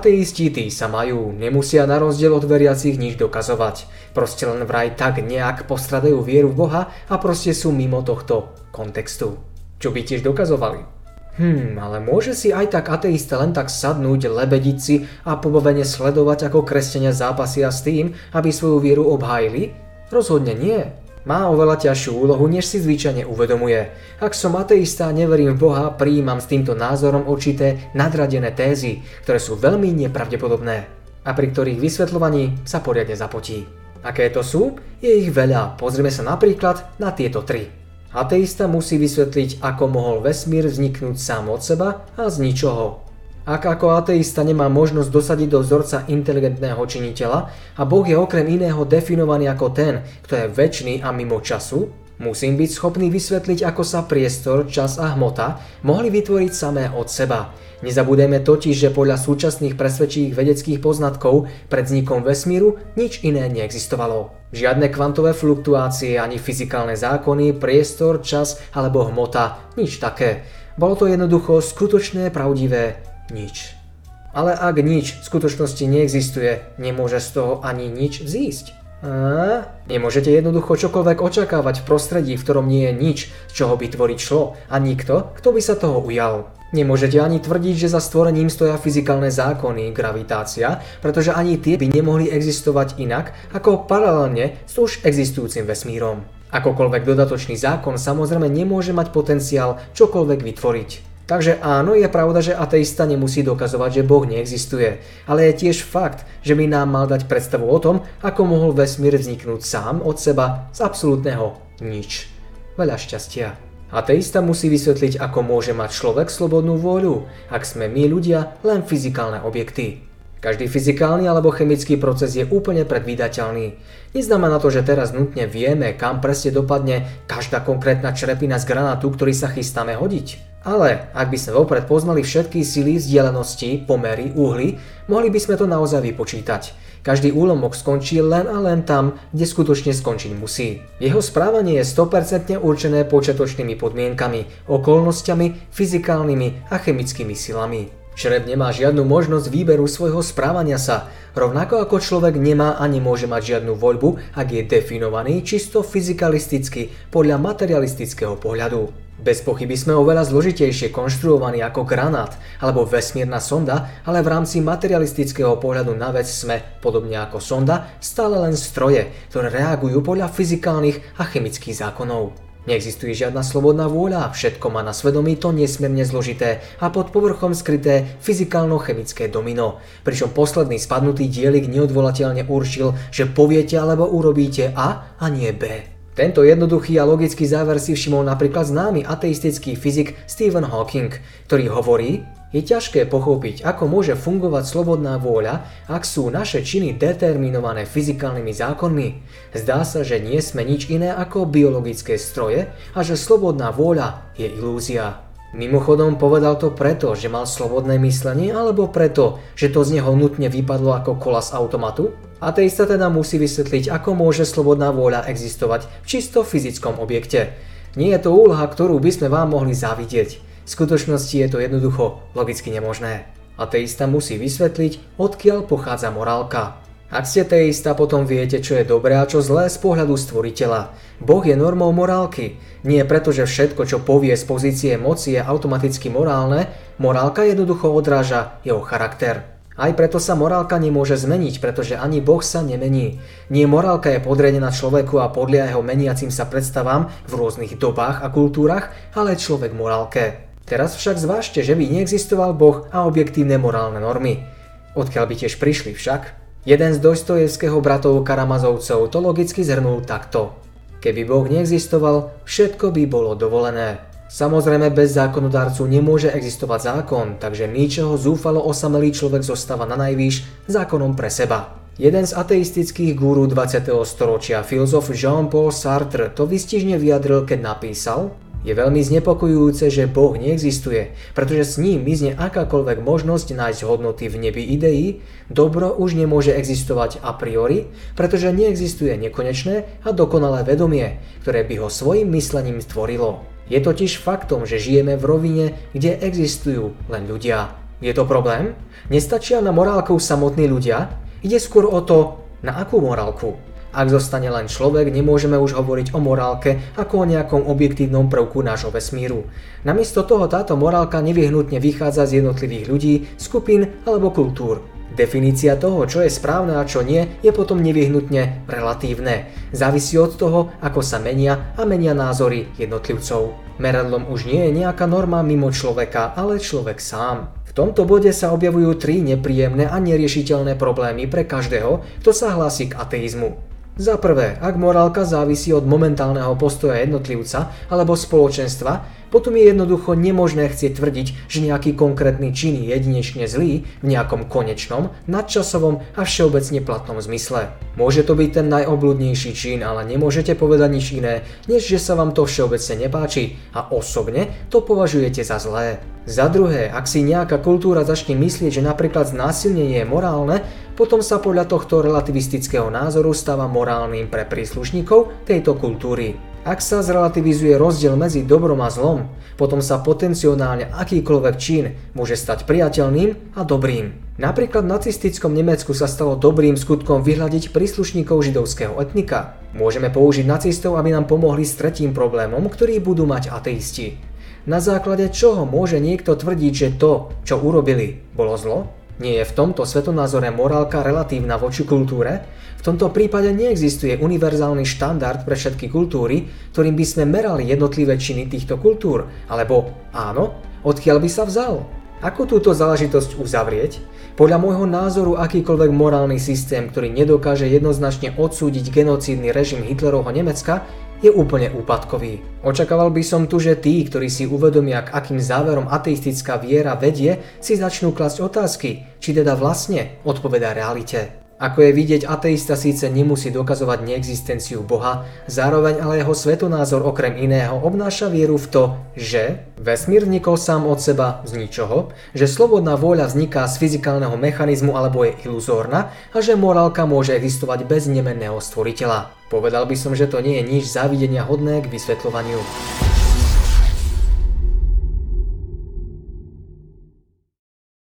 Ateisti tí sa majú, nemusia na rozdiel od veriacich nič dokazovať. Proste len vraj tak nejak postradajú vieru v Boha a proste sú mimo tohto kontextu. Čo by tiež dokazovali? Hmm, ale môže si aj tak ateista len tak sadnúť, lebediť si a pobovene sledovať, ako kresťania zápasia s tým, aby svoju vieru obhájili? Rozhodne nie. Má oveľa ťažšiu úlohu, než si zvyčajne uvedomuje. Ak som ateista a neverím v Boha, prijímam s týmto názorom určité nadradené tézy, ktoré sú veľmi nepravdepodobné a pri ktorých vysvetľovaní sa poriadne zapotí. Aké to sú? Je ich veľa. Pozrieme sa napríklad na tieto tri. Ateista musí vysvetliť, ako mohol vesmír vzniknúť sám od seba a z ničoho. Ak ako ateista nemá možnosť dosadiť do vzorca inteligentného činiteľa a Boh je okrem iného definovaný ako ten, kto je väčší a mimo času, musím byť schopný vysvetliť, ako sa priestor, čas a hmota mohli vytvoriť samé od seba. Nezabudeme totiž, že podľa súčasných presvedčivých vedeckých poznatkov pred vznikom vesmíru nič iné neexistovalo. Žiadne kvantové fluktuácie, ani fyzikálne zákony, priestor, čas alebo hmota, nič také. Bolo to jednoducho skutočné, pravdivé nič. Ale ak nič v skutočnosti neexistuje, nemôže z toho ani nič vzísť. A? Nemôžete jednoducho čokoľvek očakávať v prostredí, v ktorom nie je nič, z čoho by tvoriť šlo a nikto, kto by sa toho ujal. Nemôžete ani tvrdiť, že za stvorením stoja fyzikálne zákony, gravitácia, pretože ani tie by nemohli existovať inak ako paralelne s už existujúcim vesmírom. Akokoľvek dodatočný zákon samozrejme nemôže mať potenciál čokoľvek vytvoriť. Takže áno, je pravda, že ateista nemusí dokazovať, že Boh neexistuje, ale je tiež fakt, že by nám mal dať predstavu o tom, ako mohol vesmír vzniknúť sám od seba z absolútneho nič. Veľa šťastia. Ateista musí vysvetliť, ako môže mať človek slobodnú vôľu, ak sme my ľudia len fyzikálne objekty. Každý fyzikálny alebo chemický proces je úplne predvídateľný. Neznamená to, že teraz nutne vieme, kam presne dopadne každá konkrétna črepina z granátu, ktorý sa chystáme hodiť. Ale ak by sme vopred poznali všetky sily, vzdialenosti, pomery, uhly, mohli by sme to naozaj vypočítať. Každý úlomok skončí len a len tam, kde skutočne skončiť musí. Jeho správanie je 100% určené počiatočnými podmienkami, okolnostiami, fyzikálnymi a chemickými silami. Črep nemá žiadnu možnosť výberu svojho správania sa, rovnako ako človek nemá a nemôže mať žiadnu voľbu, ak je definovaný čisto fyzikalisticky podľa materialistického pohľadu. Bez pochyby sme oveľa zložitejšie konštruovaní ako granát alebo vesmírna sonda, ale v rámci materialistického pohľadu na vec sme, podobne ako sonda, stále len stroje, ktoré reagujú podľa fyzikálnych a chemických zákonov. Neexistuje žiadna slobodná vôľa, všetko má na svedomí to nesmierne zložité a pod povrchom skryté fyzikálno-chemické domino. Pričom posledný spadnutý dielik neodvolateľne určil, že poviete alebo urobíte A a nie B. Tento jednoduchý a logický záver si všimol napríklad známy ateistický fyzik Stephen Hawking, ktorý hovorí, je ťažké pochopiť, ako môže fungovať slobodná vôľa, ak sú naše činy determinované fyzikálnymi zákonmi. Zdá sa, že nie sme nič iné ako biologické stroje a že slobodná vôľa je ilúzia. Mimochodom povedal to preto, že mal slobodné myslenie alebo preto, že to z neho nutne vypadlo ako kola z automatu? Ateista teda musí vysvetliť, ako môže slobodná vôľa existovať v čisto fyzickom objekte. Nie je to úloha, ktorú by sme vám mohli závidieť. V skutočnosti je to jednoducho logicky nemožné. Ateista musí vysvetliť, odkiaľ pochádza morálka. Ak ste teista, potom viete, čo je dobré a čo zlé z pohľadu stvoriteľa. Boh je normou morálky. Nie preto, že všetko, čo povie z pozície moci je automaticky morálne, morálka jednoducho odráža jeho charakter. Aj preto sa morálka nemôže zmeniť, pretože ani Boh sa nemení. Nie morálka je podriadená človeku a podľa jeho meniacim sa predstavám v rôznych dobách a kultúrach, ale človek morálke. Teraz však zvážte, že by neexistoval Boh a objektívne morálne normy. Odkiaľ by tiež prišli však? Jeden z Dostojevského bratov Karamazovcov to logicky zhrnul takto. Keby Boh neexistoval, všetko by bolo dovolené. Samozrejme bez zákonodárcu nemôže existovať zákon, takže ničoho zúfalo osamelý človek zostáva na najvýš zákonom pre seba. Jeden z ateistických guru 20. storočia, filozof Jean-Paul Sartre, to vystižne vyjadril, keď napísal je veľmi znepokojujúce, že Boh neexistuje, pretože s ním mizne akákoľvek možnosť nájsť hodnoty v nebi ideí, dobro už nemôže existovať a priori, pretože neexistuje nekonečné a dokonalé vedomie, ktoré by ho svojim myslením stvorilo. Je totiž faktom, že žijeme v rovine, kde existujú len ľudia. Je to problém? Nestačia na morálkou samotní ľudia? Ide skôr o to, na akú morálku. Ak zostane len človek, nemôžeme už hovoriť o morálke ako o nejakom objektívnom prvku nášho vesmíru. Namiesto toho táto morálka nevyhnutne vychádza z jednotlivých ľudí, skupín alebo kultúr. Definícia toho, čo je správne a čo nie, je potom nevyhnutne relatívne. Závisí od toho, ako sa menia a menia názory jednotlivcov. Meradlom už nie je nejaká norma mimo človeka, ale človek sám. V tomto bode sa objavujú tri nepríjemné a neriešiteľné problémy pre každého, kto sa hlási k ateizmu. Za prvé, ak morálka závisí od momentálneho postoja jednotlivca alebo spoločenstva, potom je jednoducho nemožné chcieť tvrdiť, že nejaký konkrétny čin je jedinečne zlý v nejakom konečnom, nadčasovom a všeobecne platnom zmysle. Môže to byť ten najobľudnejší čin, ale nemôžete povedať nič iné, než že sa vám to všeobecne nepáči a osobne to považujete za zlé. Za druhé, ak si nejaká kultúra začne myslieť, že napríklad znásilnenie je morálne, potom sa podľa tohto relativistického názoru stáva morálnym pre príslušníkov tejto kultúry. Ak sa zrelativizuje rozdiel medzi dobrom a zlom, potom sa potenciálne akýkoľvek čin môže stať priateľným a dobrým. Napríklad v nacistickom Nemecku sa stalo dobrým skutkom vyhľadiť príslušníkov židovského etnika. Môžeme použiť nacistov, aby nám pomohli s tretím problémom, ktorý budú mať ateisti. Na základe čoho môže niekto tvrdiť, že to, čo urobili, bolo zlo? Nie je v tomto svetonázore morálka relatívna voči kultúre? V tomto prípade neexistuje univerzálny štandard pre všetky kultúry, ktorým by sme merali jednotlivé činy týchto kultúr. Alebo áno, odkiaľ by sa vzal? Ako túto záležitosť uzavrieť? Podľa môjho názoru akýkoľvek morálny systém, ktorý nedokáže jednoznačne odsúdiť genocídny režim Hitlerovho Nemecka, je úplne úpadkový. Očakával by som tu, že tí, ktorí si uvedomia, k akým záverom ateistická viera vedie, si začnú klasť otázky, či teda vlastne odpovedá realite. Ako je vidieť, ateista síce nemusí dokazovať neexistenciu Boha, zároveň ale jeho svetonázor okrem iného obnáša vieru v to, že vesmír vznikol sám od seba z ničoho, že slobodná vôľa vzniká z fyzikálneho mechanizmu alebo je iluzórna a že morálka môže existovať bez nemenného stvoriteľa. Povedal by som, že to nie je nič závidenia hodné k vysvetľovaniu.